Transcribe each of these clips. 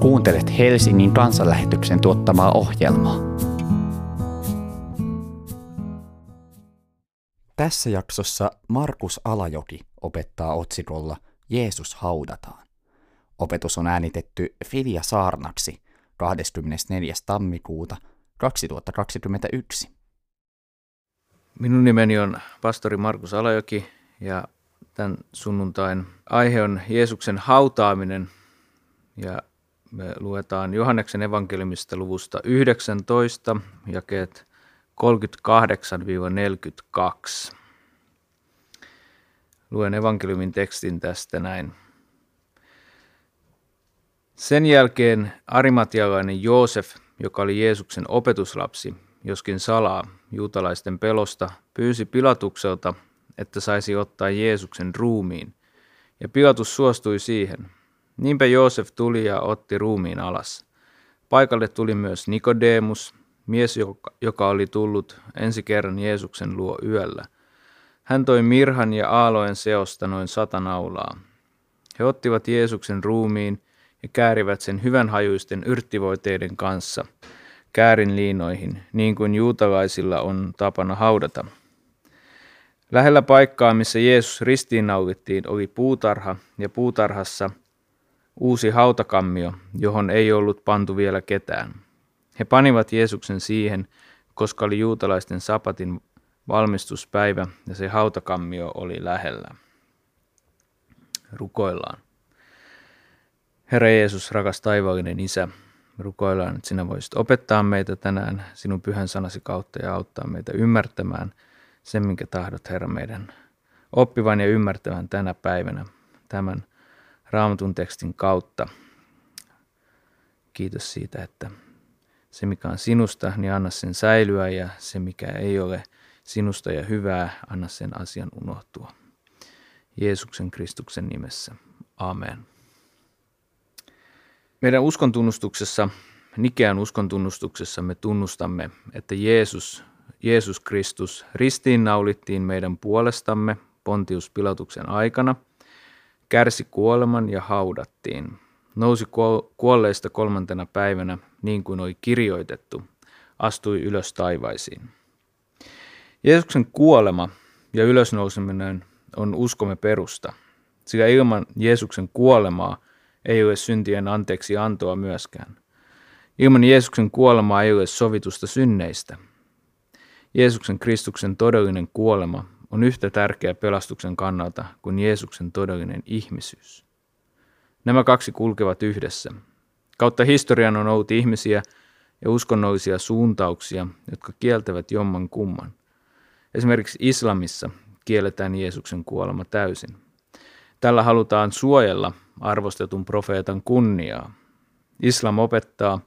Kuuntelet Helsingin kansanlähetyksen tuottamaa ohjelmaa. Tässä jaksossa Markus Alajoki opettaa otsikolla Jeesus haudataan. Opetus on äänitetty Filia Saarnaksi 24. tammikuuta 2021. Minun nimeni on pastori Markus Alajoki ja tämän sunnuntain aihe on Jeesuksen hautaaminen ja me luetaan Johanneksen evankeliumista luvusta 19, jakeet 38-42. Luen evankeliumin tekstin tästä näin. Sen jälkeen arimatialainen Joosef, joka oli Jeesuksen opetuslapsi, joskin salaa juutalaisten pelosta, pyysi Pilatukselta, että saisi ottaa Jeesuksen ruumiin, ja Pilatus suostui siihen – Niinpä Joosef tuli ja otti ruumiin alas. Paikalle tuli myös Nikodemus, mies, joka, oli tullut ensi kerran Jeesuksen luo yöllä. Hän toi mirhan ja aalojen seosta noin sata naulaa. He ottivat Jeesuksen ruumiin ja käärivät sen hyvänhajuisten yrttivoiteiden kanssa käärin liinoihin, niin kuin juutalaisilla on tapana haudata. Lähellä paikkaa, missä Jeesus ristiinnaulittiin, oli puutarha, ja puutarhassa – uusi hautakammio, johon ei ollut pantu vielä ketään. He panivat Jeesuksen siihen, koska oli juutalaisten sapatin valmistuspäivä ja se hautakammio oli lähellä. Rukoillaan. Herra Jeesus, rakas taivaallinen Isä, rukoillaan, että sinä voisit opettaa meitä tänään sinun pyhän sanasi kautta ja auttaa meitä ymmärtämään sen, minkä tahdot, Herra, meidän oppivan ja ymmärtävän tänä päivänä tämän raamatun tekstin kautta. Kiitos siitä, että se mikä on sinusta, niin anna sen säilyä ja se mikä ei ole sinusta ja hyvää, anna sen asian unohtua. Jeesuksen Kristuksen nimessä. Amen. Meidän uskontunnustuksessa, Nikean uskontunnustuksessa me tunnustamme, että Jeesus, Jeesus Kristus ristiinnaulittiin meidän puolestamme Pontius Pilatuksen aikana – kärsi kuoleman ja haudattiin. Nousi kuolleista kolmantena päivänä, niin kuin oli kirjoitettu, astui ylös taivaisiin. Jeesuksen kuolema ja ylösnouseminen on uskomme perusta, sillä ilman Jeesuksen kuolemaa ei ole syntien anteeksi antoa myöskään. Ilman Jeesuksen kuolemaa ei ole sovitusta synneistä. Jeesuksen Kristuksen todellinen kuolema on yhtä tärkeä pelastuksen kannalta kuin Jeesuksen todellinen ihmisyys. Nämä kaksi kulkevat yhdessä. Kautta historian on ollut ihmisiä ja uskonnollisia suuntauksia, jotka kieltävät jomman kumman. Esimerkiksi islamissa kielletään Jeesuksen kuolema täysin. Tällä halutaan suojella arvostetun profeetan kunniaa. Islam opettaa,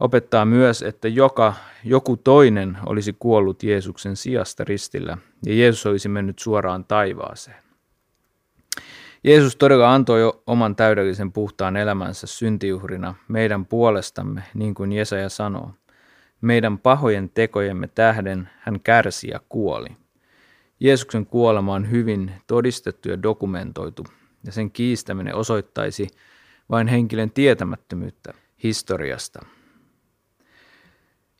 opettaa myös, että joka, joku toinen olisi kuollut Jeesuksen sijasta ristillä ja Jeesus olisi mennyt suoraan taivaaseen. Jeesus todella antoi jo oman täydellisen puhtaan elämänsä syntiuhrina meidän puolestamme, niin kuin Jesaja sanoo. Meidän pahojen tekojemme tähden hän kärsi ja kuoli. Jeesuksen kuolema on hyvin todistettu ja dokumentoitu, ja sen kiistäminen osoittaisi vain henkilön tietämättömyyttä historiasta –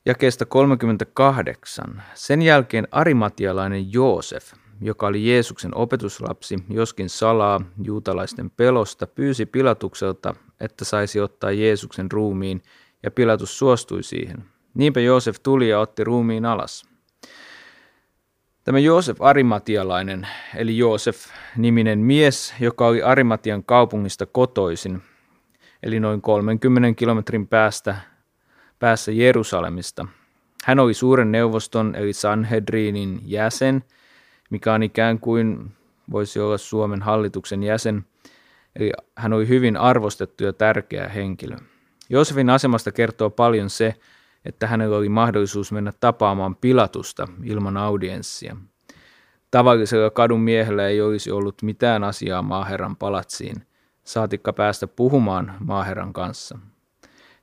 Jakeesta 38. Sen jälkeen arimatialainen Joosef, joka oli Jeesuksen opetuslapsi, joskin salaa juutalaisten pelosta, pyysi Pilatukselta, että saisi ottaa Jeesuksen ruumiin, ja Pilatus suostui siihen. Niinpä Joosef tuli ja otti ruumiin alas. Tämä Joosef Arimatialainen, eli Joosef-niminen mies, joka oli Arimatian kaupungista kotoisin, eli noin 30 kilometrin päästä päässä Jerusalemista. Hän oli suuren neuvoston eli Sanhedrinin jäsen, mikä on ikään kuin voisi olla Suomen hallituksen jäsen, eli hän oli hyvin arvostettu ja tärkeä henkilö. Joosefin asemasta kertoo paljon se, että hänellä oli mahdollisuus mennä tapaamaan Pilatusta ilman audienssia. Tavallisella kadun miehellä ei olisi ollut mitään asiaa maaherran palatsiin, saatikka päästä puhumaan maaherran kanssa –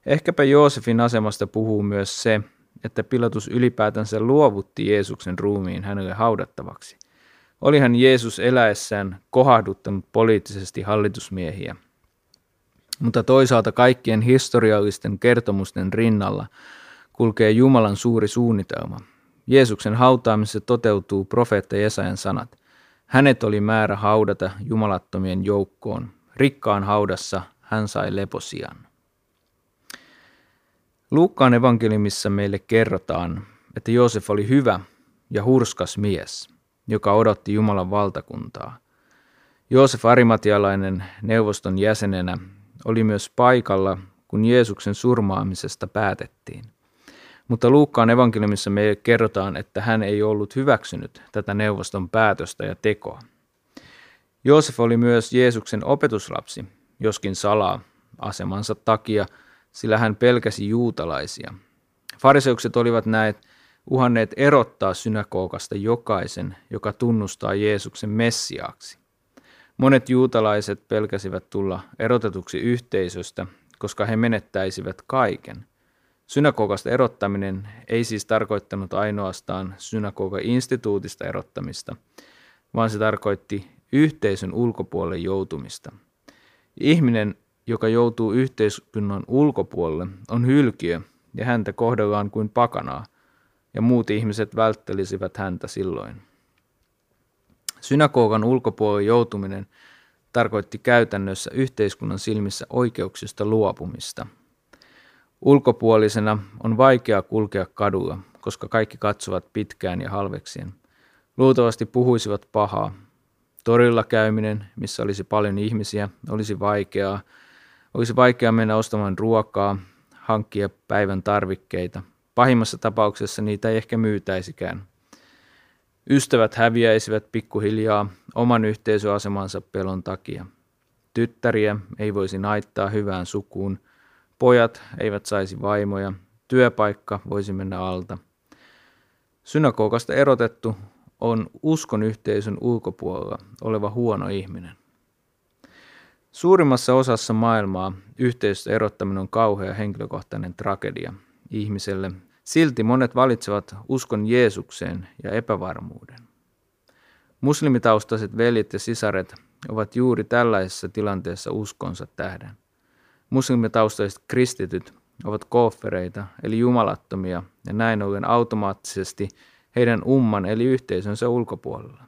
Ehkäpä Joosefin asemasta puhuu myös se, että Pilatus ylipäätänsä luovutti Jeesuksen ruumiin hänelle haudattavaksi. Olihan Jeesus eläessään kohahduttanut poliittisesti hallitusmiehiä. Mutta toisaalta kaikkien historiallisten kertomusten rinnalla kulkee Jumalan suuri suunnitelma. Jeesuksen hautaamisessa toteutuu profeetta Jesajan sanat. Hänet oli määrä haudata jumalattomien joukkoon. Rikkaan haudassa hän sai leposian. Luukkaan evankeliumissa meille kerrotaan, että Joosef oli hyvä ja hurskas mies, joka odotti Jumalan valtakuntaa. Joosef Arimatialainen neuvoston jäsenenä oli myös paikalla, kun Jeesuksen surmaamisesta päätettiin. Mutta Luukkaan evankeliumissa meille kerrotaan, että hän ei ollut hyväksynyt tätä neuvoston päätöstä ja tekoa. Joosef oli myös Jeesuksen opetuslapsi, joskin salaa asemansa takia, sillä hän pelkäsi juutalaisia. Fariseukset olivat näet uhanneet erottaa synagogasta jokaisen, joka tunnustaa Jeesuksen messiaaksi. Monet juutalaiset pelkäsivät tulla erotetuksi yhteisöstä, koska he menettäisivät kaiken. Synagogasta erottaminen ei siis tarkoittanut ainoastaan synagoga-instituutista erottamista, vaan se tarkoitti yhteisön ulkopuolelle joutumista. Ihminen, joka joutuu yhteiskunnan ulkopuolelle, on hylkiö ja häntä kohdellaan kuin pakanaa, ja muut ihmiset välttelisivät häntä silloin. Synagogan ulkopuolelle joutuminen tarkoitti käytännössä yhteiskunnan silmissä oikeuksista luopumista. Ulkopuolisena on vaikea kulkea kadulla, koska kaikki katsovat pitkään ja halveksien. Luultavasti puhuisivat pahaa. Torilla käyminen, missä olisi paljon ihmisiä, olisi vaikeaa. Olisi vaikea mennä ostamaan ruokaa, hankkia päivän tarvikkeita. Pahimmassa tapauksessa niitä ei ehkä myytäisikään – Ystävät häviäisivät pikkuhiljaa oman yhteisöasemansa pelon takia. Tyttäriä ei voisi naittaa hyvään sukuun, pojat eivät saisi vaimoja, työpaikka voisi mennä alta. Synagogasta erotettu on uskon yhteisön ulkopuolella oleva huono ihminen. Suurimmassa osassa maailmaa yhteisöstä erottaminen on kauhea henkilökohtainen tragedia ihmiselle, Silti monet valitsevat uskon Jeesukseen ja epävarmuuden. Muslimitaustaiset veljet ja sisaret ovat juuri tällaisessa tilanteessa uskonsa tähden. Muslimitaustaiset kristityt ovat kooffereita eli jumalattomia ja näin ollen automaattisesti heidän umman eli yhteisönsä ulkopuolella.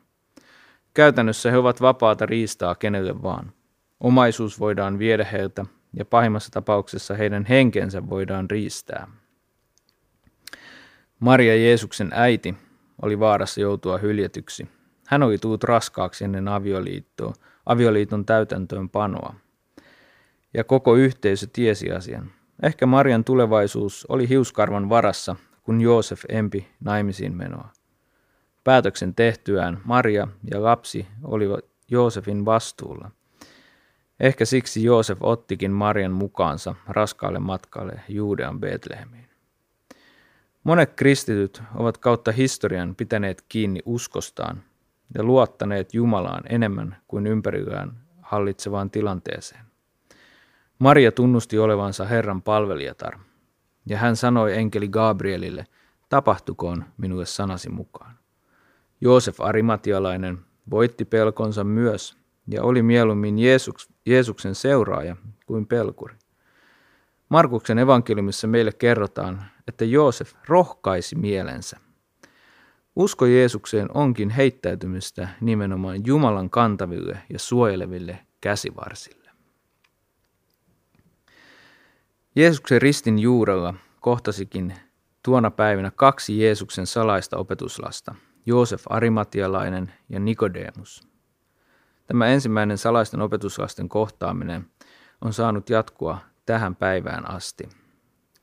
Käytännössä he ovat vapaata riistaa kenelle vaan. Omaisuus voidaan viedä heiltä ja pahimmassa tapauksessa heidän henkensä voidaan riistää. Maria Jeesuksen äiti oli vaarassa joutua hyljetyksi. Hän oli tullut raskaaksi ennen avioliittoa, avioliiton täytäntöönpanoa. Ja koko yhteisö tiesi asian. Ehkä Marian tulevaisuus oli hiuskarvan varassa, kun Joosef empi naimisiin menoa. Päätöksen tehtyään Maria ja lapsi olivat Joosefin vastuulla. Ehkä siksi Joosef ottikin Marian mukaansa raskaalle matkalle Juudean Betlehemiin. Monet kristityt ovat kautta historian pitäneet kiinni uskostaan ja luottaneet Jumalaan enemmän kuin ympärillään hallitsevaan tilanteeseen. Maria tunnusti olevansa Herran palvelijatar, ja hän sanoi enkeli Gabrielille, tapahtukoon minulle sanasi mukaan. Joosef Arimatialainen voitti pelkonsa myös ja oli mieluummin Jeesuks, Jeesuksen seuraaja kuin pelkuri. Markuksen evankeliumissa meille kerrotaan, että Joosef rohkaisi mielensä. Usko Jeesukseen onkin heittäytymistä nimenomaan Jumalan kantaville ja suojeleville käsivarsille. Jeesuksen ristin juurella kohtasikin tuona päivänä kaksi Jeesuksen salaista opetuslasta, Joosef Arimatialainen ja Nikodemus. Tämä ensimmäinen salaisten opetuslasten kohtaaminen on saanut jatkua tähän päivään asti.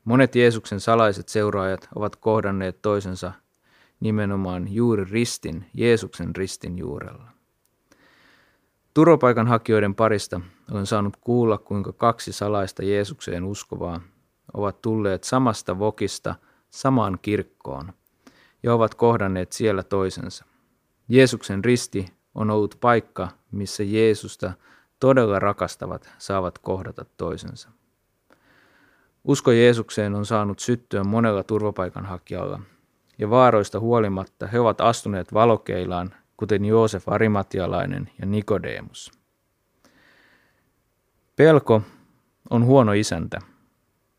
Monet Jeesuksen salaiset seuraajat ovat kohdanneet toisensa nimenomaan juuri ristin, Jeesuksen ristin juurella. Turvapaikanhakijoiden parista olen saanut kuulla, kuinka kaksi salaista Jeesukseen uskovaa ovat tulleet samasta vokista samaan kirkkoon ja ovat kohdanneet siellä toisensa. Jeesuksen risti on ollut paikka, missä Jeesusta todella rakastavat saavat kohdata toisensa. Usko Jeesukseen on saanut syttyä monella turvapaikanhakijalla, ja vaaroista huolimatta he ovat astuneet valokeilaan, kuten Joosef Arimatialainen ja Nikodemus. Pelko on huono isäntä,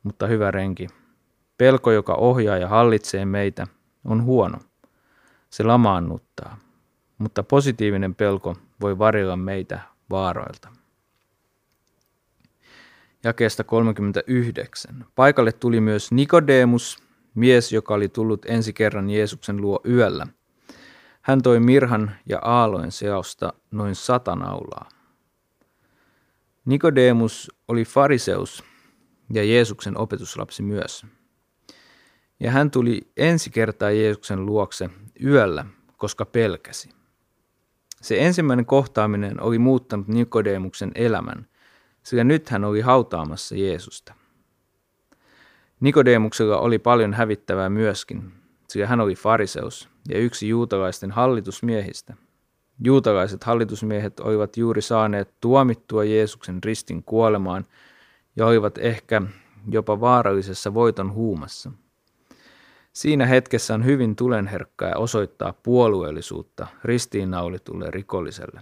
mutta hyvä renki. Pelko, joka ohjaa ja hallitsee meitä, on huono. Se lamaannuttaa, mutta positiivinen pelko voi varjella meitä vaaroilta. Jakeesta 39. Paikalle tuli myös Nikodemus, mies, joka oli tullut ensi kerran Jeesuksen luo yöllä. Hän toi mirhan ja aalojen seosta noin sata naulaa. Nikodemus oli fariseus ja Jeesuksen opetuslapsi myös. Ja hän tuli ensi kertaa Jeesuksen luokse yöllä, koska pelkäsi. Se ensimmäinen kohtaaminen oli muuttanut Nikodemuksen elämän, sillä nyt hän oli hautaamassa Jeesusta. Nikodemuksella oli paljon hävittävää myöskin, sillä hän oli fariseus ja yksi juutalaisten hallitusmiehistä. Juutalaiset hallitusmiehet olivat juuri saaneet tuomittua Jeesuksen ristin kuolemaan ja olivat ehkä jopa vaarallisessa voiton huumassa. Siinä hetkessä on hyvin tulenherkkää osoittaa puolueellisuutta ristiinnaulitulle rikolliselle.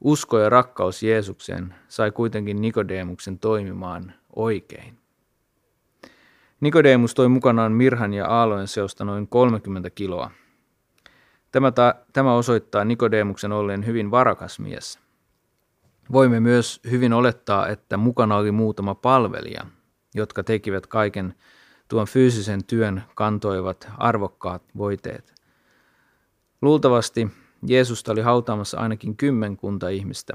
Usko ja rakkaus Jeesukseen sai kuitenkin Nikodemuksen toimimaan oikein. Nikodemus toi mukanaan mirhan ja aalojen seosta noin 30 kiloa. Tämä, ta- tämä osoittaa Nikodemuksen olleen hyvin varakas mies. Voimme myös hyvin olettaa, että mukana oli muutama palvelija, jotka tekivät kaiken tuon fyysisen työn kantoivat arvokkaat voiteet. Luultavasti Jeesusta oli hautaamassa ainakin kymmenkunta ihmistä.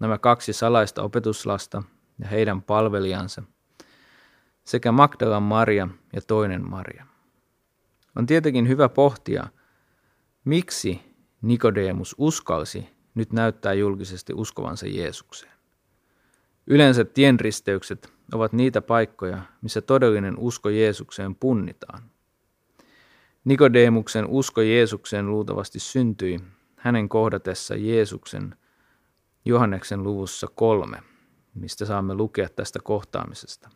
Nämä kaksi salaista opetuslasta ja heidän palvelijansa – sekä Magdalan Maria ja toinen Maria. On tietenkin hyvä pohtia, miksi Nikodemus uskalsi nyt näyttää julkisesti uskovansa Jeesukseen. Yleensä tienristeykset ovat niitä paikkoja, missä todellinen usko Jeesukseen punnitaan. Nikodemuksen usko Jeesukseen luultavasti syntyi hänen kohdatessa Jeesuksen Johanneksen luvussa kolme, mistä saamme lukea tästä kohtaamisesta.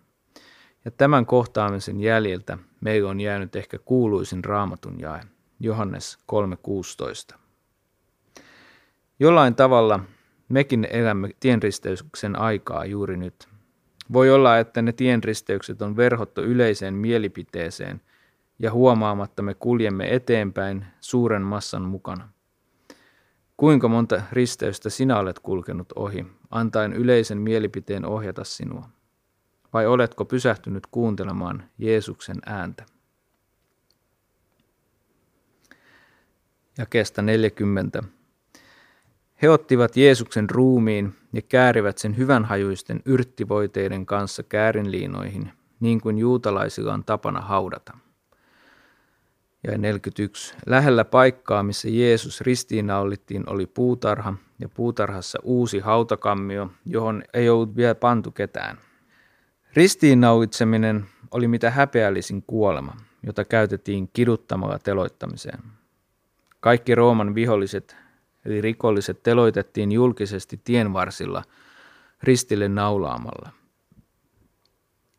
Ja tämän kohtaamisen jäljiltä meillä on jäänyt ehkä kuuluisin raamatun jae, Johannes 3.16. Jollain tavalla mekin elämme tienristeyksen aikaa juuri nyt. Voi olla, että ne tienristeykset on verhottu yleiseen mielipiteeseen ja huomaamatta me kuljemme eteenpäin suuren massan mukana. Kuinka monta risteystä sinä olet kulkenut ohi, antaen yleisen mielipiteen ohjata sinua? vai oletko pysähtynyt kuuntelemaan Jeesuksen ääntä? Ja kestä 40. He ottivat Jeesuksen ruumiin ja käärivät sen hyvänhajuisten yrttivoiteiden kanssa käärinliinoihin, niin kuin juutalaisilla on tapana haudata. Ja 41. Lähellä paikkaa, missä Jeesus ristiinnaulittiin, oli puutarha, ja puutarhassa uusi hautakammio, johon ei ollut vielä pantu ketään – Ristiinnauitseminen oli mitä häpeällisin kuolema, jota käytettiin kiduttamalla teloittamiseen. Kaikki Rooman viholliset eli rikolliset teloitettiin julkisesti tienvarsilla ristille naulaamalla.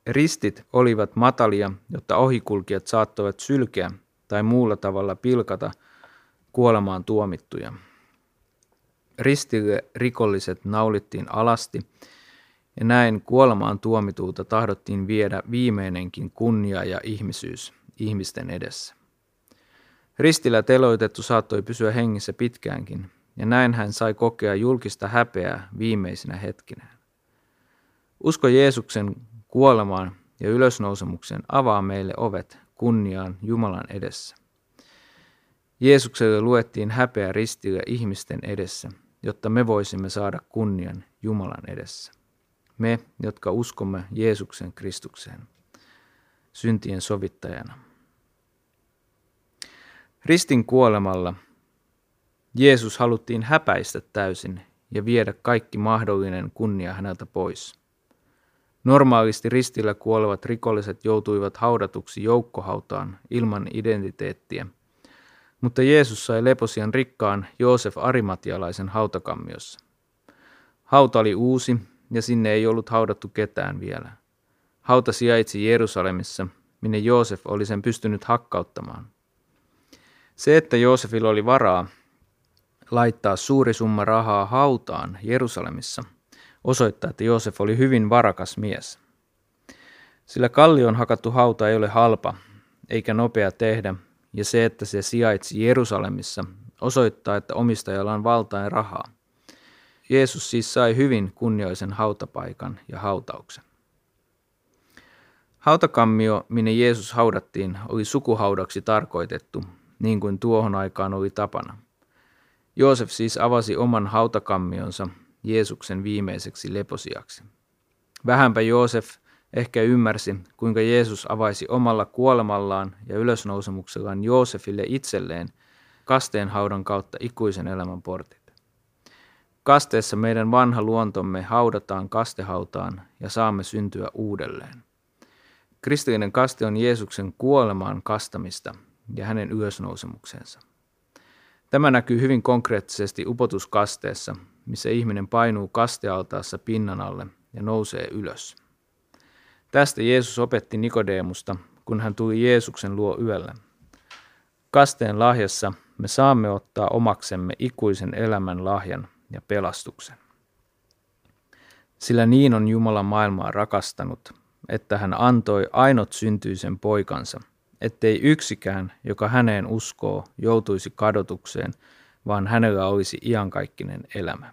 Ristit olivat matalia, jotta ohikulkijat saattoivat sylkeä tai muulla tavalla pilkata kuolemaan tuomittuja. Ristille rikolliset naulittiin alasti ja näin kuolemaan tuomituuta tahdottiin viedä viimeinenkin kunnia ja ihmisyys ihmisten edessä. Ristillä teloitettu saattoi pysyä hengissä pitkäänkin, ja näin hän sai kokea julkista häpeää viimeisinä hetkinään. Usko Jeesuksen kuolemaan ja ylösnousemuksen avaa meille ovet kunniaan Jumalan edessä. Jeesukselle luettiin häpeä ristillä ihmisten edessä, jotta me voisimme saada kunnian Jumalan edessä me, jotka uskomme Jeesuksen Kristukseen, syntien sovittajana. Ristin kuolemalla Jeesus haluttiin häpäistä täysin ja viedä kaikki mahdollinen kunnia häneltä pois. Normaalisti ristillä kuolevat rikolliset joutuivat haudatuksi joukkohautaan ilman identiteettiä, mutta Jeesus sai leposian rikkaan Joosef Arimatialaisen hautakammiossa. Hauta oli uusi ja sinne ei ollut haudattu ketään vielä. Hauta sijaitsi Jerusalemissa, minne Joosef oli sen pystynyt hakkauttamaan. Se, että Joosefilla oli varaa laittaa suuri summa rahaa hautaan Jerusalemissa, osoittaa, että Joosef oli hyvin varakas mies. Sillä kallion hakattu hauta ei ole halpa eikä nopea tehdä, ja se, että se sijaitsi Jerusalemissa, osoittaa, että omistajalla on valtaa ja rahaa. Jeesus siis sai hyvin kunnioisen hautapaikan ja hautauksen. Hautakammio, minne Jeesus haudattiin, oli sukuhaudaksi tarkoitettu, niin kuin tuohon aikaan oli tapana. Joosef siis avasi oman hautakammionsa Jeesuksen viimeiseksi leposiaksi. Vähänpä Joosef ehkä ymmärsi, kuinka Jeesus avaisi omalla kuolemallaan ja ylösnousemuksellaan Joosefille itselleen kasteen haudan kautta ikuisen elämän portit. Kasteessa meidän vanha luontomme haudataan kastehautaan ja saamme syntyä uudelleen. Kristillinen kaste on Jeesuksen kuolemaan kastamista ja hänen ylösnousemuksensa. Tämä näkyy hyvin konkreettisesti upotuskasteessa, missä ihminen painuu kastealtaassa pinnan alle ja nousee ylös. Tästä Jeesus opetti Nikodeemusta, kun hän tuli Jeesuksen luo yöllä. Kasteen lahjassa me saamme ottaa omaksemme ikuisen elämän lahjan ja pelastuksen. Sillä niin on Jumala maailmaa rakastanut, että hän antoi ainut syntyisen poikansa, ettei yksikään, joka häneen uskoo, joutuisi kadotukseen, vaan hänellä olisi iankaikkinen elämä.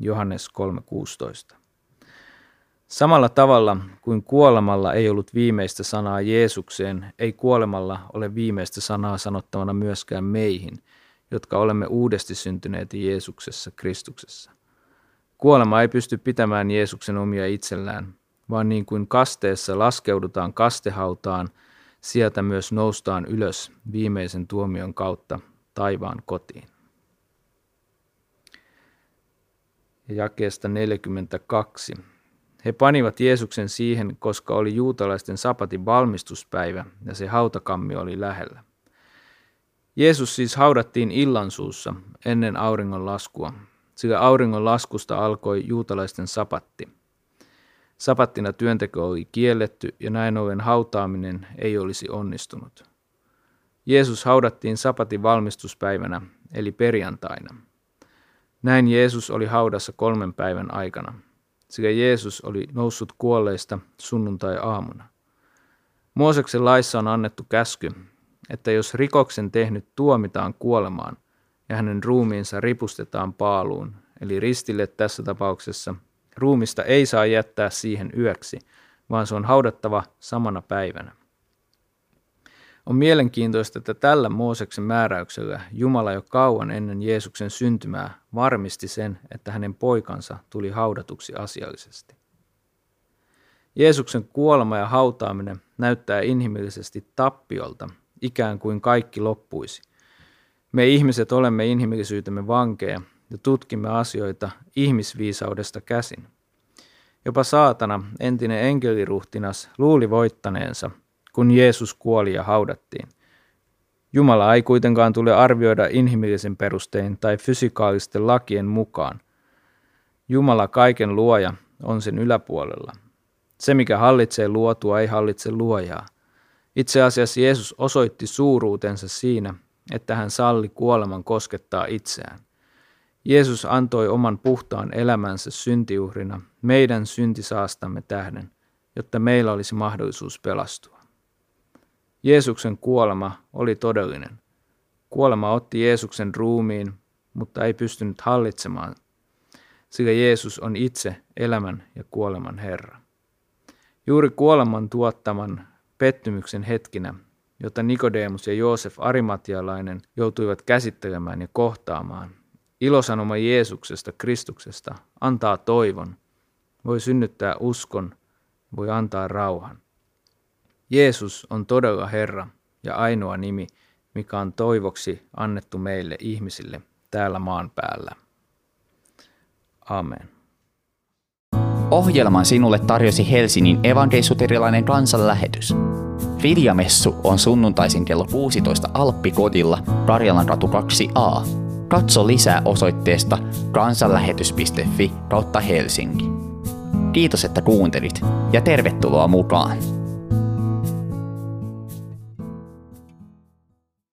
Johannes 3.16. Samalla tavalla kuin kuolemalla ei ollut viimeistä sanaa Jeesukseen, ei kuolemalla ole viimeistä sanaa sanottavana myöskään meihin, jotka olemme uudesti syntyneet Jeesuksessa Kristuksessa. Kuolema ei pysty pitämään Jeesuksen omia itsellään, vaan niin kuin kasteessa laskeudutaan kastehautaan, sieltä myös noustaan ylös viimeisen tuomion kautta taivaan kotiin. Ja jakeesta 42. He panivat Jeesuksen siihen, koska oli juutalaisten sapatin valmistuspäivä ja se hautakammi oli lähellä. Jeesus siis haudattiin illansuussa ennen auringon laskua, sillä auringon laskusta alkoi juutalaisten sapatti. Sapattina työnteko oli kielletty ja näin ollen hautaaminen ei olisi onnistunut. Jeesus haudattiin sapatin valmistuspäivänä, eli perjantaina. Näin Jeesus oli haudassa kolmen päivän aikana – sekä Jeesus oli noussut kuolleista sunnuntai-aamuna. Mooseksen laissa on annettu käsky, että jos rikoksen tehnyt tuomitaan kuolemaan ja hänen ruumiinsa ripustetaan paaluun, eli ristille tässä tapauksessa, ruumista ei saa jättää siihen yöksi, vaan se on haudattava samana päivänä. On mielenkiintoista, että tällä Mooseksen määräyksellä Jumala jo kauan ennen Jeesuksen syntymää varmisti sen, että hänen poikansa tuli haudatuksi asiallisesti. Jeesuksen kuolema ja hautaaminen näyttää inhimillisesti tappiolta, ikään kuin kaikki loppuisi. Me ihmiset olemme inhimillisyytemme vankeja ja tutkimme asioita ihmisviisaudesta käsin. Jopa saatana, entinen enkeliruhtinas, luuli voittaneensa – kun Jeesus kuoli ja haudattiin. Jumala ei kuitenkaan tule arvioida inhimillisen perustein tai fysikaalisten lakien mukaan. Jumala kaiken luoja on sen yläpuolella. Se, mikä hallitsee luotua, ei hallitse luojaa. Itse asiassa Jeesus osoitti suuruutensa siinä, että hän salli kuoleman koskettaa itseään. Jeesus antoi oman puhtaan elämänsä syntiuhrina meidän syntisaastamme tähden, jotta meillä olisi mahdollisuus pelastua. Jeesuksen kuolema oli todellinen. Kuolema otti Jeesuksen ruumiin, mutta ei pystynyt hallitsemaan, sillä Jeesus on itse elämän ja kuoleman Herra. Juuri kuoleman tuottaman pettymyksen hetkinä, jota Nikodemus ja Joosef Arimatialainen joutuivat käsittelemään ja kohtaamaan, ilosanoma Jeesuksesta, Kristuksesta, antaa toivon, voi synnyttää uskon, voi antaa rauhan. Jeesus on todella Herra ja ainoa nimi, mikä on toivoksi annettu meille ihmisille täällä maan päällä. Amen. Ohjelman sinulle tarjosi Helsingin evankeisuterilainen kansanlähetys. Viljamessu on sunnuntaisin kello 16 Alppikodilla Karjalan ratu 2a. Katso lisää osoitteesta kansanlähetys.fi kautta Helsinki. Kiitos, että kuuntelit ja tervetuloa mukaan!